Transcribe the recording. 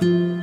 thank you